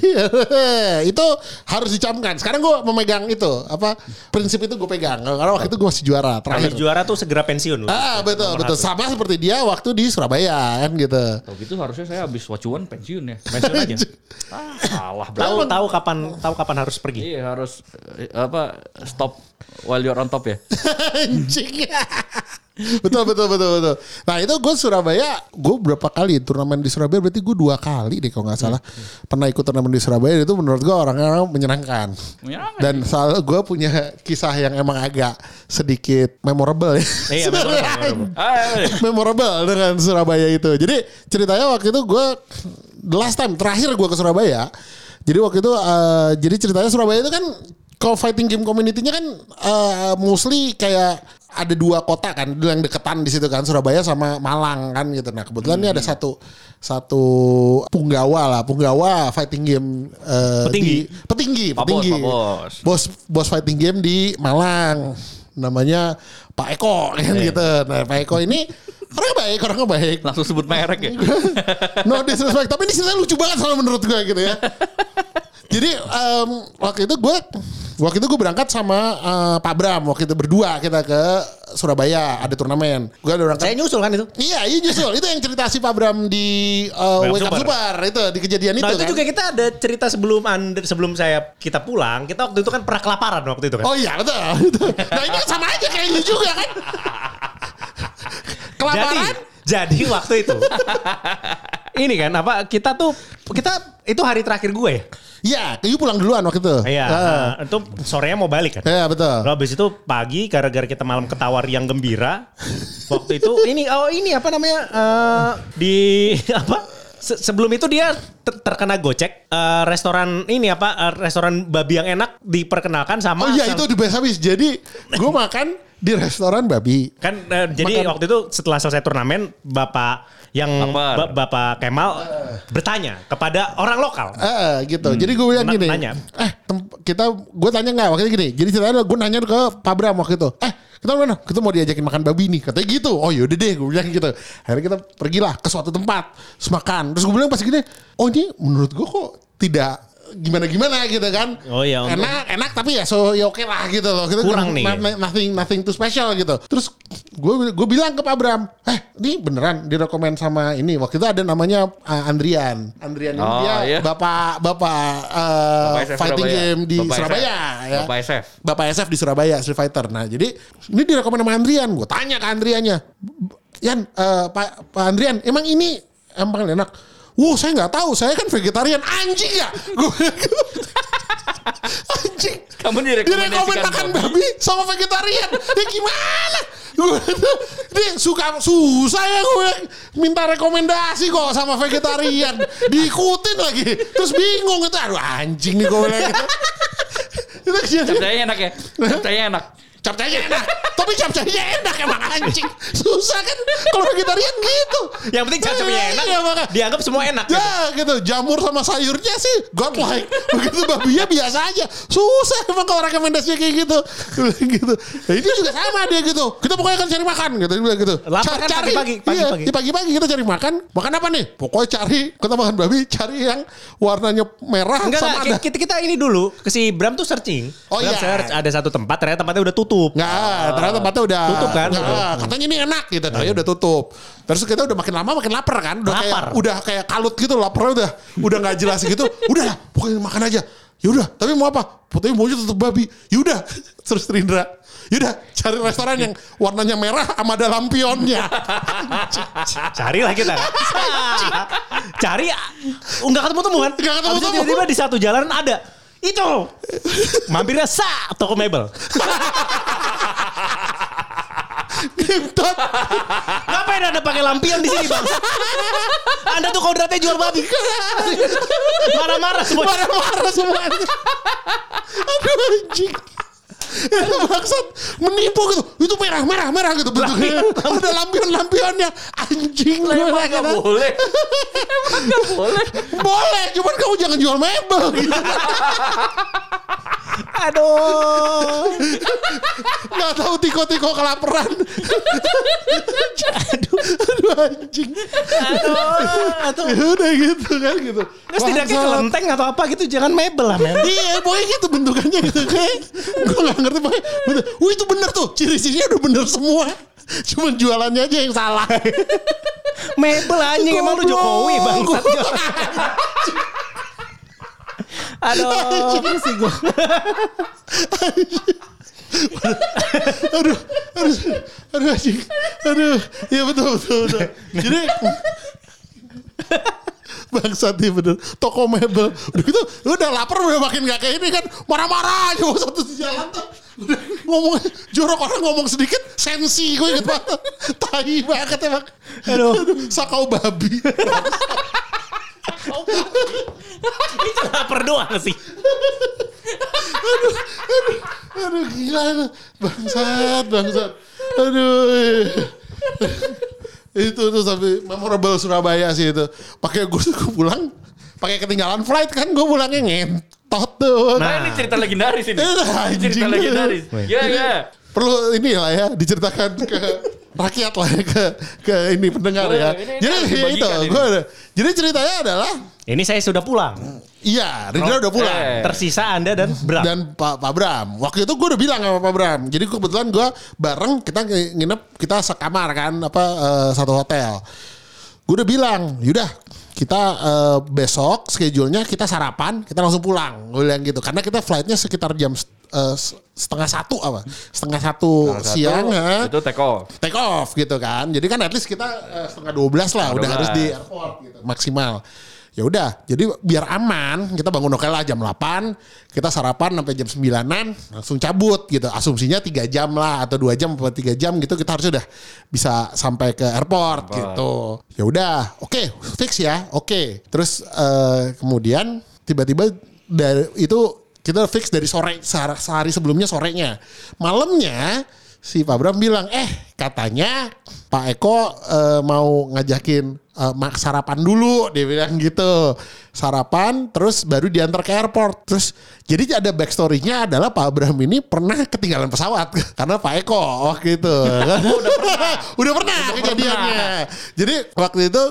itu harus dicamkan. Sekarang gue memegang itu apa prinsip itu gue pegang. Karena waktu itu gue masih juara Kalau terakhir. juara tuh segera pensiun loh. Ah betul Nomor betul satu. sama seperti dia waktu di Surabaya kan gitu. Kalau gitu harusnya saya habis wacuan pensiun ya. Pensiun aja. Ah, salah Tahu tahu kapan tahu kapan harus pergi. Iya harus eh, apa stop while you're on top ya. Anjing. betul betul betul betul. Nah itu gue Surabaya, gue berapa kali turnamen di Surabaya berarti gue dua kali deh kalau nggak salah pernah ikut turnamen di Surabaya itu menurut gue orangnya menyenangkan. Menyenangkan Dan soal gue punya kisah yang emang agak sedikit memorable ya. Iya, memorable, memorable. Ah, iya, iya. memorable dengan Surabaya itu. Jadi ceritanya waktu itu gue the last time terakhir gue ke Surabaya. Jadi waktu itu eh, jadi ceritanya Surabaya itu kan kalau fighting game community-nya kan eh, mostly kayak ada dua kota kan yang deketan di situ kan Surabaya sama Malang kan gitu. Nah kebetulan ini ada satu satu punggawa lah punggawa fighting game eh, Petinggi. di petinggi petinggi Bos. bos fighting game di Malang namanya Pak Eko kan gitu. Nah Pak Eko ini orangnya baik, orangnya baik. Langsung sebut merek ya. No disrespect, tapi ini ceritanya lucu banget soalnya menurut gue gitu ya. Jadi em, waktu itu gue waktu itu gue berangkat sama eh, Pak Bram waktu itu berdua kita ke Surabaya ada turnamen. Gue ada berangkat. Saya nyusul kan itu. Iya, iya justru itu yang cerita si Pak Bram di uh, Wake Up Up Super. Super itu di kejadian Nah itu itu kan. juga kita ada cerita sebelum anda, sebelum saya kita pulang. Kita waktu itu kan pernah kelaparan waktu itu kan. Oh iya betul. betul. Nah ini kan sama aja kayak lu juga kan. Kelaparan. jadi waktu itu ini kan apa kita tuh kita itu hari terakhir gue ya. Iya, you pulang duluan waktu itu. Iya. Ah. nah, itu sorenya mau balik kan. Iya betul. Lalu habis itu pagi gara-gara kita malam ketawar yang gembira. waktu itu ini oh ini apa namanya eh, di apa se- sebelum itu dia ter- terkena gocek Eh, restoran ini apa eh, restoran babi yang enak diperkenalkan sama Oh iya itu di best habis. Jadi gue makan di restoran babi. kan eh, jadi Makan- waktu itu setelah selesai turnamen bapak yang ba- bapak Kemal bertanya kepada orang lokal. Eh gitu. Jadi gue bilang gini. nanya. Eh tem- kita gue tanya nggak waktu itu gini. Jadi ceritanya gue nanya ke Pak Bram waktu itu. Eh kita mana? Kita mau diajakin makan babi nih. Katanya gitu. Oh yaudah deh gue bilang gitu. Akhirnya kita pergilah ke suatu tempat. Terus makan. Terus gue bilang pas gini. Oh ini menurut gue kok tidak gimana-gimana gitu kan. Oh iya, untuk- Enak, enak tapi ya so ya oke lah gitu loh. Kita Kurang nih. nothing nothing too special gitu. Terus gue gue bilang ke Pak Bram, eh ini beneran direkomend sama ini. Waktu itu ada namanya uh, Andrian. Andrian Oh, dia iya. bapak bapak, uh, Bapak SF fighting Surabaya. game di Bapak SF. Surabaya ya. Bapak SF. Bapak SF di Surabaya Street Fighter. Nah jadi ini direkomend sama Andrian. Gue tanya ke Andriannya, Yan uh, Pak Pak Andrian, emang ini emang enak? Wow saya nggak tahu, saya kan vegetarian anjing ya. Gue anjing. Kamu Direkomend direkomendasikan makan babi. sama vegetarian. Ya gimana? Gue dia suka susah ya gue minta rekomendasi kok sama vegetarian. Diikutin lagi. Terus bingung itu. Aduh anjing nih gue bilang gitu. Itu enak ya. Capcaynya enak. Capcaynya enak. Tapi capcaynya enak emang anjing. Susah kan kalau vegetarian gitu. Yang penting capcaynya enak. Iya, makanya. Dianggap semua enak. gitu. Ya gitu jamur sama sayurnya sih godlike begitu babinya biasa aja susah emang kalau rekomendasinya kayak gitu gitu nah, ini juga sama dia gitu kita pokoknya kan cari makan gitu gitu Lapar kan pagi-pagi, iya, pagi-pagi. iya, pagi-pagi kita cari makan makan apa nih pokoknya cari kita makan babi cari yang warnanya merah Enggak, sama enggak, ada kita, kita ini dulu ke si Bram tuh searching. Oh Bram iya. search ada satu tempat ternyata tempatnya udah tutup. Tutup. Nggak, ternyata tempatnya udah Tutup kan? Nggak, katanya ini enak gitu, tapi udah tutup. Terus kita udah makin lama makin lapar kan, udah kayak Lapar. udah kayak kalut gitu, laparnya udah udah nggak jelas gitu. Udah lah, pokoknya makan aja. Yaudah, tapi mau apa? Pokoknya maunya tutup babi. Yaudah, terus Rindra. Yaudah, cari restoran yang warnanya merah sama ada lampionnya. Carilah kita. Cari enggak ketemu-temu kan? Nggak ketemu-temu. Habis itu Tiba-tiba di satu jalan ada. Itu. Mampirnya sa toko mebel. Gentot. Ngapain Anda pakai lampion di sini, Bang? Anda tuh kodratnya jual babi. Marah-marah semua. Marah-marah semuanya. Aduh anjing. Maksud menipu gitu. Itu merah, merah, merah gitu bentuknya. Ada lampion-lampionnya. Anjing. Lah, emang nggak boleh. Emang nggak boleh. Boleh, cuman kamu jangan jual mebel. Gitu. Aduh. Gak tahu tiko-tiko kelaparan. Aduh, aduh anjing. Aduh. Ya udah gitu kan gitu. Terus tidaknya Bangsat. kelenteng atau apa gitu jangan mebel lah, men. Iya, pokoknya gitu bentukannya gitu kayak gue gak ngerti. Bener. Wih itu bener tuh, ciri-cirinya udah bener semua. Cuman jualannya aja yang salah. Mebel anjing emang lu Jokowi, bangsat. Aduh, sih gue. aduh, aduh, aduh anjing. Aduh, iya betul, betul, betul. Jadi Bangsat nih bener Toko mebel Udah gitu Udah lapar udah makin gak kayak ini kan Marah-marah aja satu jalan tuh ngomong Jorok orang ngomong sedikit Sensi gue inget banget Tai banget emang Aduh, Sakau babi. Itu lapar doang sih. Aduh gila aduh. Bangsat Bangsat. Aduh Itu tuh sampai Memorable Surabaya sih itu. Pakai gue gue pulang pakai ketinggalan flight kan gue pulangnya ngentot tuh Nah, ini cerita legendaris ini. Eh, Ini anjing. cerita legendaris. Ya, ya. perlu ini lah ya diceritakan ke rakyat lah ya, ke ke ini pendengar Boleh, ya. ini- ini Jadi harus ya itu, ini. gue jadi ceritanya adalah Ini saya sudah pulang. iya, Rindra udah pulang. Eh. Tersisa Anda dan Bram. Dan Pak Pak Bram, waktu itu gue udah bilang sama Pak Bram. Jadi kebetulan gue bareng kita ngi- nginep kita sekamar kan apa eh, satu hotel. Gue udah bilang, yaudah kita eh, besok schedule-nya kita sarapan, kita langsung pulang. Gue bilang gitu, karena kita flightnya sekitar jam eh, setengah satu apa? Setengah satu satu, siang. ha? Itu take off. take off gitu kan. Jadi kan at least kita eh, setengah 12 lah udah 12. harus di airport gitu maksimal. Ya udah, jadi biar aman kita bangun hotel lah jam 8, kita sarapan sampai jam 9-an langsung cabut gitu. Asumsinya 3 jam lah atau 2 jam atau 3 jam gitu kita harus udah bisa sampai ke airport gitu. Ya udah, oke, fix ya. Oke. Terus eh, kemudian tiba-tiba dari itu kita fix dari sore sehari sebelumnya sorenya. Malamnya si Pak Bram bilang, eh katanya Pak Eko eh, mau ngajakin eh, mak sarapan dulu, dia bilang gitu. Sarapan, terus baru diantar ke airport. Terus jadi ada backstory-nya adalah Pak Bram ini pernah ketinggalan pesawat karena Pak Eko waktu itu. Oh, udah pernah. udah pernah kejadiannya. Jadi waktu itu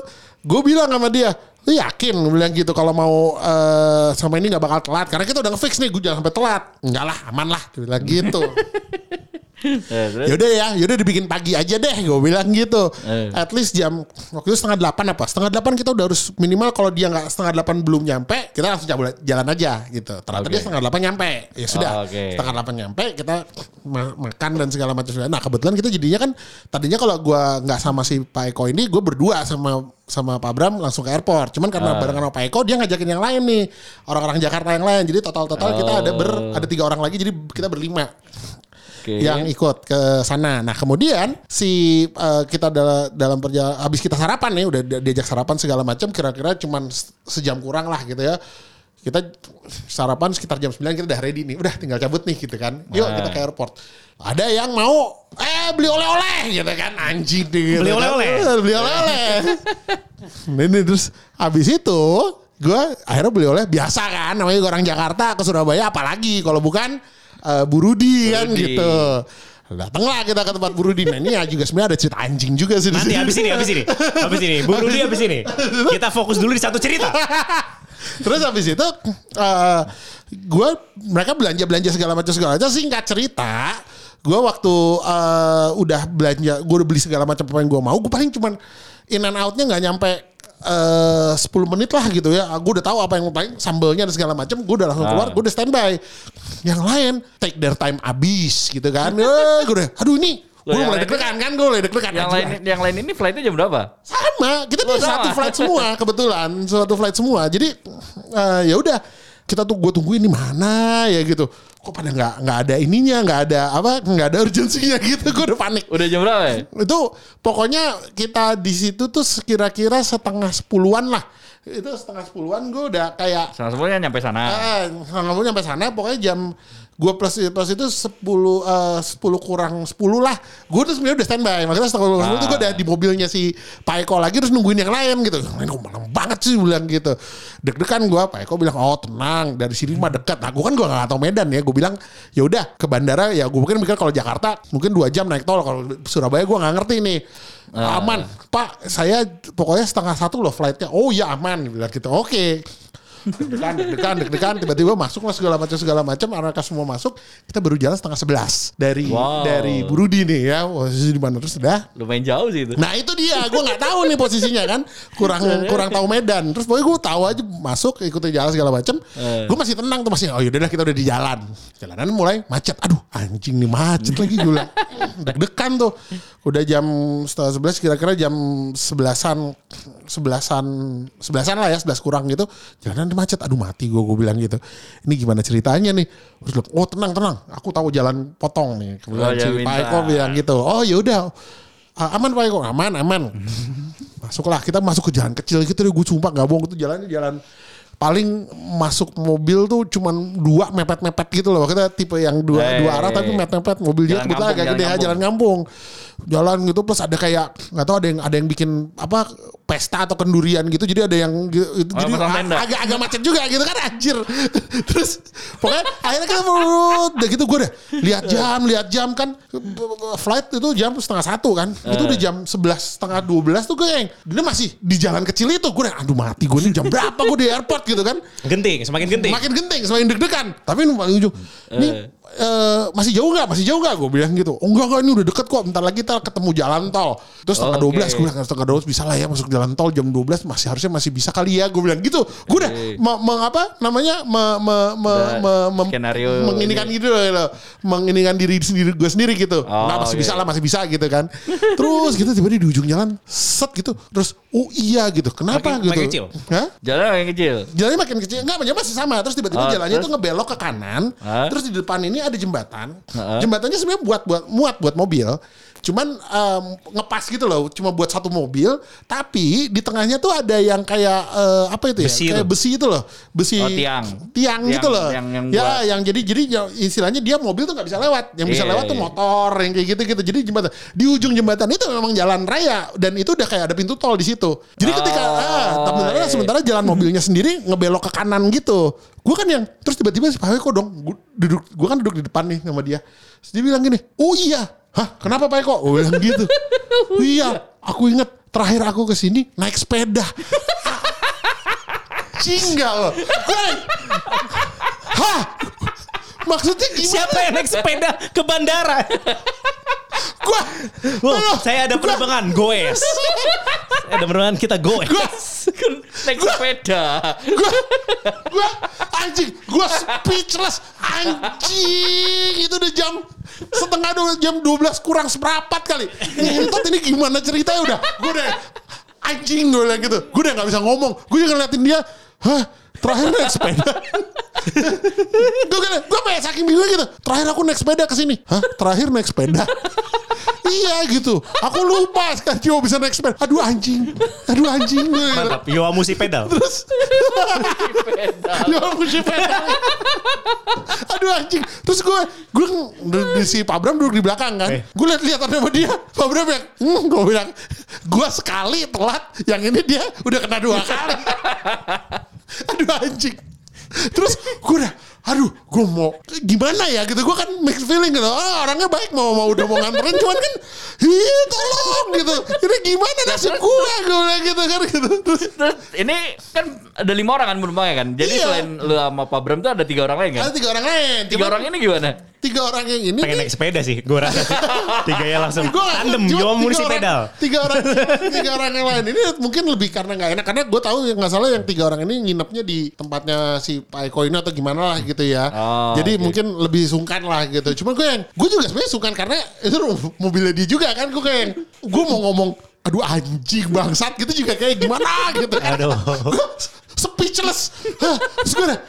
gue bilang sama dia, lu yakin bilang gitu kalau mau eh, sama ini nggak bakal telat karena kita udah ngefix nih gue jangan sampai telat enggak lah aman lah dia bilang gitu Eh, terus? yaudah ya yaudah dibikin pagi aja deh gue bilang gitu Eh. at least jam waktu itu setengah delapan apa setengah delapan kita udah harus minimal kalau dia nggak setengah delapan belum nyampe kita langsung jalan aja gitu ternyata Oke. dia setengah delapan nyampe ya sudah Oh, oke. setengah delapan nyampe kita ma- makan dan segala macam nah kebetulan kita jadinya kan tadinya kalau gua nggak sama si Pak Eko ini gue berdua sama sama Pak Bram langsung ke airport cuman karena Ah. barengan sama Pak Eko dia ngajakin yang lain nih orang-orang Jakarta yang lain jadi total total kita ada ber ada tiga orang lagi jadi kita berlima Oke. yang ikut ke sana. Nah kemudian si eh, kita dalam dalam perjalanan habis kita sarapan nih udah di- diajak sarapan segala macam kira-kira cuman se- sejam kurang lah gitu ya. Kita sarapan sekitar jam 9 kita udah ready nih. Udah tinggal cabut nih gitu kan. Yuk Nah. kita ke airport. Ada yang mau eh beli oleh-oleh gitu kan anjing nih, gitu Beli kan. oleh-oleh? Eh, Beli oleh-oleh. Nah, ini terus habis itu gue akhirnya beli oleh biasa kan namanya orang Jakarta ke Surabaya apalagi kalau bukan eh, Burudi kan Burudi. gitu. Datanglah kita ke tempat Burudi. Nah ini ya juga sebenarnya ada cerita anjing juga sih. Nanti habis ini, habis ini. Habis ini. Bu Rudi habis ini. Kita fokus dulu di satu cerita. Terus habis itu eh gue mereka belanja belanja segala macam segala macam singkat cerita gue waktu eh, udah belanja, gue udah beli segala macam apa yang gue mau, gue paling cuman in and outnya nggak nyampe eh 10 menit lah gitu ya. Gue udah tahu apa yang paling sambelnya dan segala macam. Gue udah langsung keluar, gue udah standby. Yang lain take their time abis gitu kan. Eh, gue udah, aduh ini gue mulai deg-degan kan, gue mulai deg-degan. Yang lain yang lain ini flightnya jam berapa? sama kita tuh Oh, satu flight semua kebetulan satu flight semua jadi eh, ya udah kita tuh gue tungguin di mana ya gitu kok pada nggak nggak ada ininya nggak ada apa nggak ada urgensinya gitu gue udah panik Udah jam berapa ya? itu pokoknya kita di situ tuh kira-kira setengah sepuluhan lah itu setengah sepuluhan gue udah kayak Sama semuanya nyampe sana. Ah, nggak mau nyampe sana pokoknya jam gue plus plus itu 10 eh, 10 kurang 10 lah. Gue tuh sebenarnya udah standby. Makanya setelah Ah. itu gue udah di mobilnya si Pak Eko lagi terus nungguin yang lain gitu. Ini kok malam banget sih bilang gitu. Deg-degan gue Pak Eko bilang oh tenang dari sini mah dekat. Nah gue kan gue gak tahu Medan ya. Gue bilang ya udah ke bandara ya gue mungkin mikir kalau Jakarta mungkin dua jam naik tol. Kalau Surabaya gue nggak ngerti nih. Aman, Pak. Saya pokoknya setengah satu loh flightnya. Oh ya aman, bilang gitu. Oke deg-degan, deg-degan, deg-degan, tiba-tiba masuk lah segala macam segala macam, mereka semua masuk, kita baru jalan setengah sebelas dari Wow. dari Burudi nih ya, posisi di mana terus sudah. Lumayan jauh sih itu. Nah itu dia, gue nggak tahu nih posisinya kan, kurang kurang tahu Medan. Terus pokoknya gue tahu aja masuk, ikutin jalan segala macam. Eh. Gue masih tenang tuh masih, oh yaudah kita udah di jalan. Jalanan mulai macet, aduh anjing nih macet lagi gue bilang. Deg-degan tuh. Udah jam setengah sebelas, kira-kira jam sebelasan, sebelasan, sebelasan lah ya, sebelas kurang gitu. Jalanan macet, aduh mati gue, gue bilang gitu. Ini gimana ceritanya nih? Terus bilang, oh tenang tenang, aku tahu jalan potong nih. Kemudian Oh, si jalan Pak. Eko bilang gitu. Oh yaudah, Ah, aman Pak Eko, aman aman. Masuklah kita masuk ke jalan kecil gitu deh, gue sumpah gak bohong itu jalannya jalan paling masuk mobil tuh cuman dua mepet-mepet gitu loh. Kita tipe yang dua Eh, dua arah tapi mepet-mepet mobil Jalan kebetulan kampung, agak gede ya, jalan kampung. Jalan gitu plus ada kayak nggak tahu ada yang ada yang bikin apa pesta atau kendurian gitu. Jadi ada yang gitu, itu Oh, jadi agak agak macet juga gitu kan anjir. Terus pokoknya akhirnya berut, udah gitu gue deh lihat jam, lihat jam kan flight itu jam setengah satu kan. Itu Eh. udah jam sebelas setengah dua belas tuh gue yang dia masih di jalan kecil itu gue yang aduh mati gue nih jam berapa gue di airport gitu kan. Genting, semakin genting. Makin genting, semakin deg-degan. Tapi ini ujung, ini eh, masih jauh nggak? Masih jauh nggak? Gue bilang gitu. Oh enggak enggak ini udah deket kok. Bentar lagi kita ketemu jalan tol. Terus setengah dua belas, gue bilang setengah dua belas bisa lah ya masuk jalan tol jam 12 masih harusnya masih bisa kali ya. Gue bilang gitu. Gue udah Oke. me- me- apa namanya me, me, me, me- me- skenario menginikan gitu loh, menginikan diri sendiri gue sendiri gitu. Oh, Nggak, masih oke. bisa lah masih bisa gitu kan. Terus gitu tiba-tiba di ujung jalan set gitu. Terus oh iya gitu. Kenapa Makin- gitu? makin kecil? Hah? Jalan yang kecil. Jalannya makin kecil. Enggak, masih sama. Terus tiba-tiba Oh, jalannya terus? tuh ngebelok ke kanan. Hah? Terus di depan ini ada jembatan. Heeh. Jembatannya sebenarnya buat buat muat buat mobil. Cuman em, ngepas gitu loh, cuma buat satu mobil. Tapi di tengahnya tuh ada yang kayak eh, apa itu ya? Besi kayak itu. besi itu loh, besi Oh, tiang. tiang Tiang- gitu loh. yang- yang ya, buat- yang jadi jadi ya, istilahnya dia mobil tuh nggak bisa lewat. Yang bisa Iya, lewat tuh iya. motor yang kayak gitu-gitu. Jadi jembatan di ujung jembatan itu memang jalan raya dan itu udah kayak ada pintu tol di situ. Jadi ketika Oh, ah, tapi iya, iya. sementara jalan mobilnya sendiri ngebelok ke kanan gitu. Gue kan yang terus tiba-tiba si Pak Eko dong gua duduk gue kan duduk di depan nih sama dia. Terus dia bilang gini, "Oh iya. Hah, kenapa Pak Eko?" Gue bilang gitu. "Oh iya, aku ingat terakhir aku ke sini naik sepeda." Cinggal. Gue, Hah? Maksudnya gimana? Siapa yang naik sepeda ke bandara? Gua, Wah, saya ada penerbangan goes. Saya ada penerbangan kita goes. gua, Naik sepeda. gua, gua, anjing, gua speechless, anjing, itu udah jam setengah dua, jam 12 kurang seperempat kali. Ngentot ini gimana ceritanya udah, gua udah, anjing gue bilang gitu, gue udah nggak bisa ngomong, gue juga ngeliatin dia, hah, terakhir naik sepeda. gue kan, gue kayak saking bingung gitu. Terakhir aku naik sepeda ke sini. Hah? Terakhir naik sepeda. iya gitu. Aku lupa sekarang cuma bisa naik sepeda. Aduh anjing. Aduh anjing. Mantap, Yo musi pedal. Terus Ya ampun, si pedal. Aduh anjing. Terus gue gue di si Pak Bram duduk di belakang kan. Eh. Gue liat lihat sama dia. Pak Bram bilang, hmm, gue bilang, gue sekali telat. Yang ini dia udah kena dua kali. Aduh anjing. Terus gue udah, aduh, gue mau gimana ya gitu. Gue kan mixed feeling gitu. Oh, orangnya baik mau mau udah mau nganterin, cuman kan, ih tolong gitu. Ini gimana nasib gue? Gue bilang gitu kan gitu. Terus Terus ini kan ada lima orang kan penumpangnya kan. Jadi Iya. selain lu sama Pak Bram tuh ada tiga orang lain kan. ada tiga orang lain. Tiga Cuman- orang ini gimana? Tiga orang yang ini Pengen nih, naik sepeda sih, gue rasa. Tiga ya langsung Gua tandem, jual tiga munisi orang- pedal. Tiga orang, tiga orang yang lain ini mungkin lebih karena nggak enak. Karena gue tahu yang nggak salah yang tiga orang ini nginepnya di tempatnya si Pak Eko ini atau gimana lah gitu ya. Oh, Jadi oke. mungkin lebih sungkan lah gitu. Cuma gue yang, gue juga sebenarnya sungkan karena itu mobilnya dia juga kan. Gue kayak, gue mau ngomong, aduh anjing bangsat gitu juga kayak gimana gitu. Aduh. Gue speechless. Hah, Terus gue udah,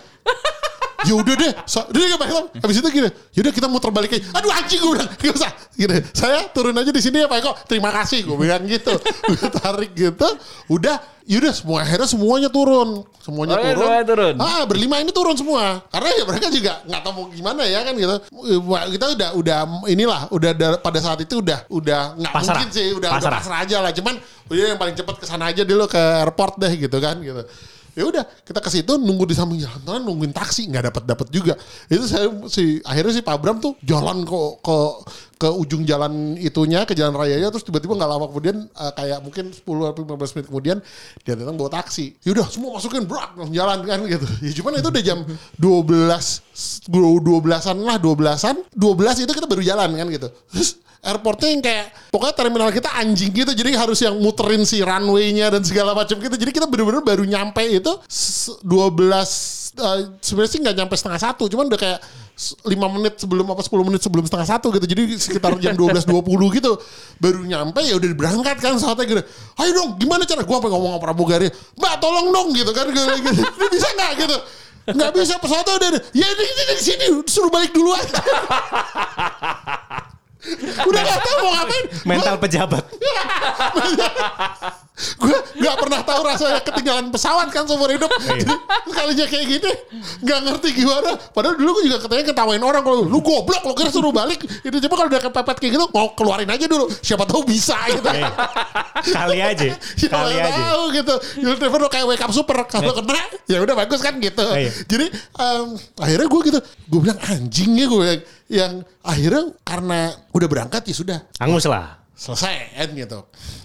ya udah deh, so, udah deh Pak Eko. Habis itu gini, yaudah kita muter balik aja. Aduh anjing gue bilang, gak usah. Gini, saya turun aja di sini ya Pak Eko. Terima kasih gue bilang gitu. gue tarik gitu, udah, yaudah semua akhirnya semuanya turun, semuanya Oh, iya, turun. semuanya turun. Ah berlima ini turun semua. Karena ya mereka juga nggak tahu mau gimana ya kan gitu. Kita udah udah inilah, udah da- pada saat itu udah udah nggak Pasrah. mungkin sih, udah udah Pasrah. pasrah aja lah. Cuman udah yang paling cepat ke sana aja dulu ke airport deh gitu kan gitu. Ya udah kita ke situ nunggu di samping jalan tol nungguin taksi nggak dapat dapat juga. Itu saya si akhirnya si Pak Bram tuh jalan ke ke ke ujung jalan itunya ke jalan rayanya terus tiba-tiba nggak lama kemudian eh, kayak mungkin 10 atau 15 menit kemudian dia datang bawa taksi. Yaudah semua masukin brak jalan kan gitu. Ya cuman itu udah jam 12 12-an lah 12-an. 12 itu kita baru jalan kan gitu. Terus airportnya yang kayak pokoknya terminal kita anjing gitu jadi harus yang muterin si runway-nya dan segala macam gitu. Jadi kita bener-bener baru nyampe itu s- 12 eh, sebenarnya sih nggak nyampe setengah satu cuman udah kayak s- 5 menit sebelum apa 10 menit sebelum setengah satu gitu. Jadi sekitar jam 12.20 gitu baru nyampe ya udah berangkat kan saatnya gitu. Ayo dong gimana cara? Gua apa ngomong sama pramugari mbak tolong dong gitu kan. Bilang gitu. ini bisa nggak? gitu. Nggak bisa pesawatnya udah ya ini, ini di sini suruh balik dulu aja udah gak tahu mau ngapain. Mental pejabat. gue nggak pernah tahu rasanya ketinggalan pesawat kan seumur hidup. Sekalinya kayak gini nggak ngerti gimana. Padahal dulu gue juga katanya ketawain orang kalau lu goblok lo kira suruh balik. Itu coba kalau udah kepepet kayak gitu mau keluarin aja dulu siapa tahu bisa gitu. Eh, Kali aja, Siapa kali aja. tahu gitu. You'll never know kayak wake up super kalau kena ya udah bagus kan gitu. Iya. jadi em, akhirnya gue gitu gue bilang anjingnya gue yang akhirnya karena udah berangkat ya sudah Angus lah. selesai kan gitu.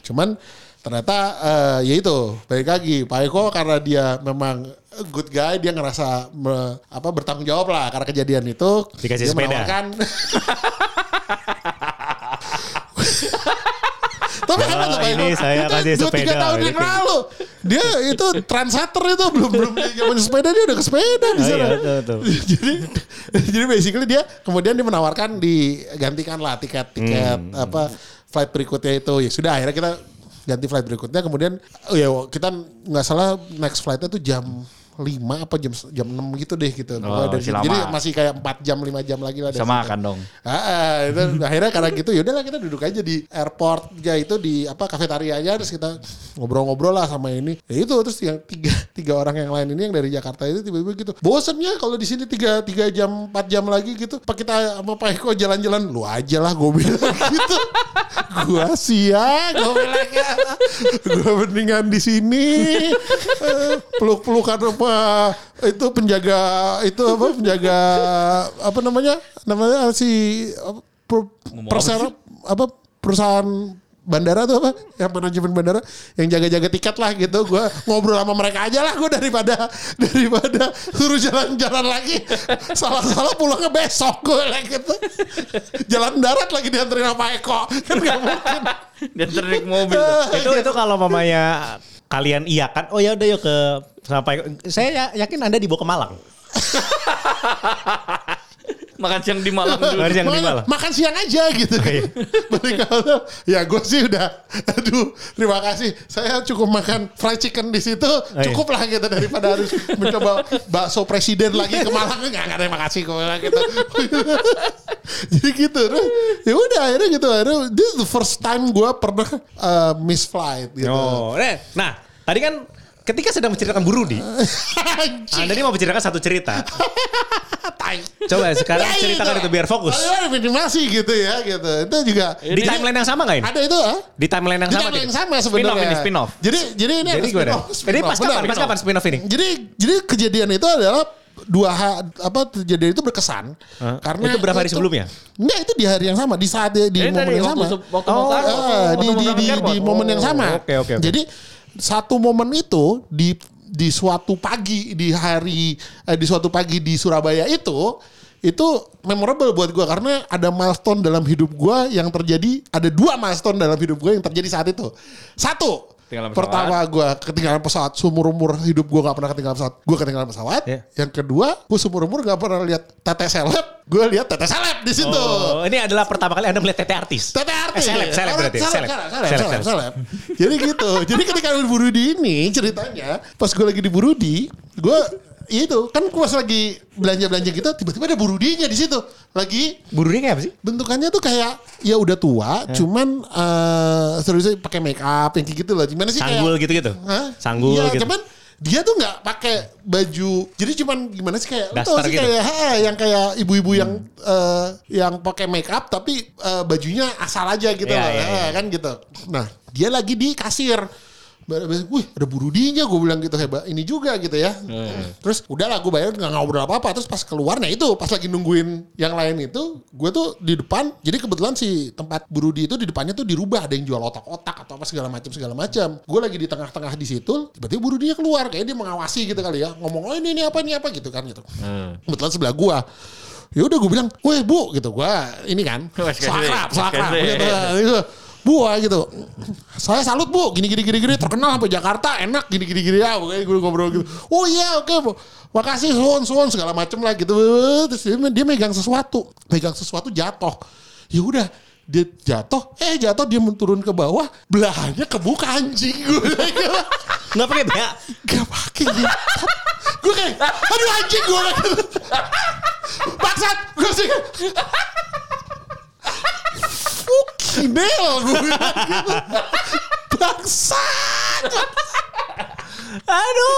Cuman ternyata eh, ya itu balik lagi Pak Eko karena dia memang good guy dia ngerasa me- apa bertanggung jawab lah karena kejadian itu Dikasih dia sepeda. Tapi Oh, tuh Pak ini saya Itu kasih dua, tiga sepeda, tahun yang gitu. lalu. Dia itu transator itu belum belum zaman sepeda dia udah ke sepeda di Oh, sana. iya, betul, betul. jadi jadi basically dia kemudian dia menawarkan digantikan lah tiket-tiket Hmm. apa flight berikutnya itu. Ya sudah akhirnya kita ganti flight berikutnya kemudian oh ya kita nggak salah next flightnya tuh jam 5 apa jam jam 6 gitu deh gitu. Pokoknya dari situ. Jadi masih kayak 4 jam 5 jam lagi lah situ. makan dong. Ah, ah, itu akhirnya karena gitu ya udahlah kita duduk aja di airport ya itu di apa kafetarianya terus kita ngobrol-ngobrol lah sama ini. Ya itu terus yang tiga tiga orang yang lain ini yang dari Jakarta itu tiba-tiba gitu. Bosennya kalau di sini tiga tiga jam 4 jam lagi gitu. Apa kita sama Pak Eko jalan-jalan lu aja lah gue bilang gitu. gua sia gue bilang ya. Gue mendingan di sini eh, peluk-pelukan apa itu penjaga itu apa penjaga apa namanya namanya si apa, per- Ngomong apa persero apa perusahaan bandara tuh apa yang manajemen bandara yang jaga-jaga tiket lah gitu. Gue ngobrol sama mereka aja lah gue daripada daripada suruh jalan-jalan lagi. Salah-salah pulangnya besok gue lah gitu. Jalan darat lagi dianterin sama Eko kan gak mungkin. Naik mobil. itu itu kalau mamanya kalian iya kan? Oh ya udah yuk ke sampai saya ya- yakin anda dibawa ke Malang Makan siang di Malang dulu. Makan siang di Malang. makan siang aja gitu Iya. balik hotel ya gue sih udah aduh terima kasih saya cukup makan fried chicken di situ iya. cukup lah gitu daripada harus mencoba bakso presiden lagi ke Malang nggak nggak terima kasih bilang gitu jadi gitu ya udah akhirnya gitu akhirnya this is the first time gue pernah uh, miss flight gitu oh nah, nah tadi kan ketika sedang menceritakan Bu Rudi anda ini mau menceritakan satu cerita. Coba sekarang Ya, ceritakan itu biar fokus. Ada minimasi gitu ya gitu itu juga di timeline yang sama nggak ini ada itu ah di timeline yang Di sama timeline gitu? yang sama sebenarnya. ini, spin-off. Jadi jadi ini jadi ada gimana spin-off, jadi pas kapan pas spin-off. kapan spin off ini Jadi jadi kejadian itu adalah dua ha- apa kejadian itu berkesan Hah? karena Itu berapa hari sebelumnya? Enggak itu di hari yang sama di saat di, di Ini momen tadi yang sama. waktu Oh, Ah, waktu di di di, di momen yang sama. oke, oke, oke. Jadi satu momen itu di di suatu pagi di hari eh, di suatu pagi di Surabaya itu itu memorable buat gue karena ada milestone dalam hidup gue yang terjadi ada dua milestone dalam hidup gue yang terjadi saat itu. Satu Ketinggalan pesawat. pertama gue ketinggalan pesawat seumur umur hidup gue gak pernah ketinggalan pesawat gue ketinggalan pesawat Iya. yang kedua gue seumur umur gak pernah lihat tete seleb gue lihat tete seleb di situ Oh, ini adalah pertama kali Anda melihat tete artis. Tete artis. Eh, seleb, seleb berarti. Seleb, seleb, seleb. seleb. Jadi gitu. Jadi ketika di Burudi ini ceritanya, pas gue lagi di Burudi, gue itu kan gue pas lagi belanja-belanja gitu, tiba-tiba ada Burudinya di situ. Lagi Burunya kayak apa sih? bentukannya tuh kayak ya udah tua, cuman eh seriusnya pakai make up yang kayak gitu lah. Gimana sih Sanggul kayak gitu-gitu? Hah? Sanggul Iya, gitu. cuman dia tuh nggak pakai baju. Jadi cuman gimana sih kayak tau sih gitu. kayak ha, yang kayak ibu-ibu yang eh, yang pakai make up tapi eh, bajunya asal aja gitu Iya, loh. iya, Ha, iya. kan gitu. Nah, dia lagi di kasir. Wih ada burudinya gue bilang gitu hebat ini juga gitu ya. Terus udahlah gue bayar nggak ngobrol apa apa. Terus pas keluarnya itu pas lagi nungguin yang lain itu gue tuh di depan. Jadi kebetulan si tempat burudi itu di depannya tuh dirubah ada yang jual otak-otak atau apa segala macam segala macam. Gue lagi di tengah-tengah di situ. Tiba-tiba burudinya keluar kayak dia mengawasi gitu kali ya. Ngomong oh ini ini apa ini apa gitu kan gitu. Kebetulan sebelah gue. Ya udah gue bilang, "Weh, Bu," gitu. Gua ini kan. Sakrap, sakrap gitu. Bu ah, gitu. Saya salut bu, gini gini gini gini terkenal sampai Jakarta enak gini gini gini ya. Pokoknya gue ngobrol gitu. Oh iya oke bu. Makasih suon suon segala macem lah gitu. Terus dia, dia megang sesuatu, megang sesuatu jatuh. Ya udah dia jatuh, eh jatuh dia turun ke bawah, belahannya kebuka anjing gue. Nggak pakai bea. Gak pakai gitu. Gue kayak, aduh anjing gue. Bangsat, gue sih. Fukinel gue bilang gitu. Bangsat. Aduh.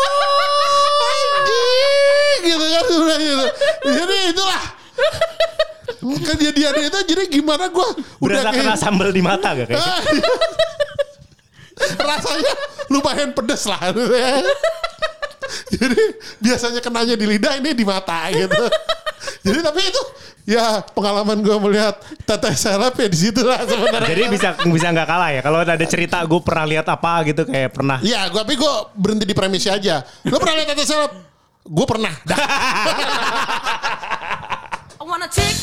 Anjing gitu kan gue bilang gitu. Jadi itulah. Kejadian itu jadi gimana gue udah Berasa kena kayak sambal di mata gak kayak? rasanya lumayan pedes lah. Jadi biasanya kenanya di lidah ini di mata gitu. Jadi tapi itu ya pengalaman gue melihat teteh seleb ya di situ lah sebenarnya. Jadi bisa bisa nggak kalah ya. Kalau ada cerita gue pernah lihat apa gitu kayak pernah. Iya, gua tapi gue berhenti di premisnya aja. Lo pernah lihat teteh seleb? Gue pernah. Dah. I wanna take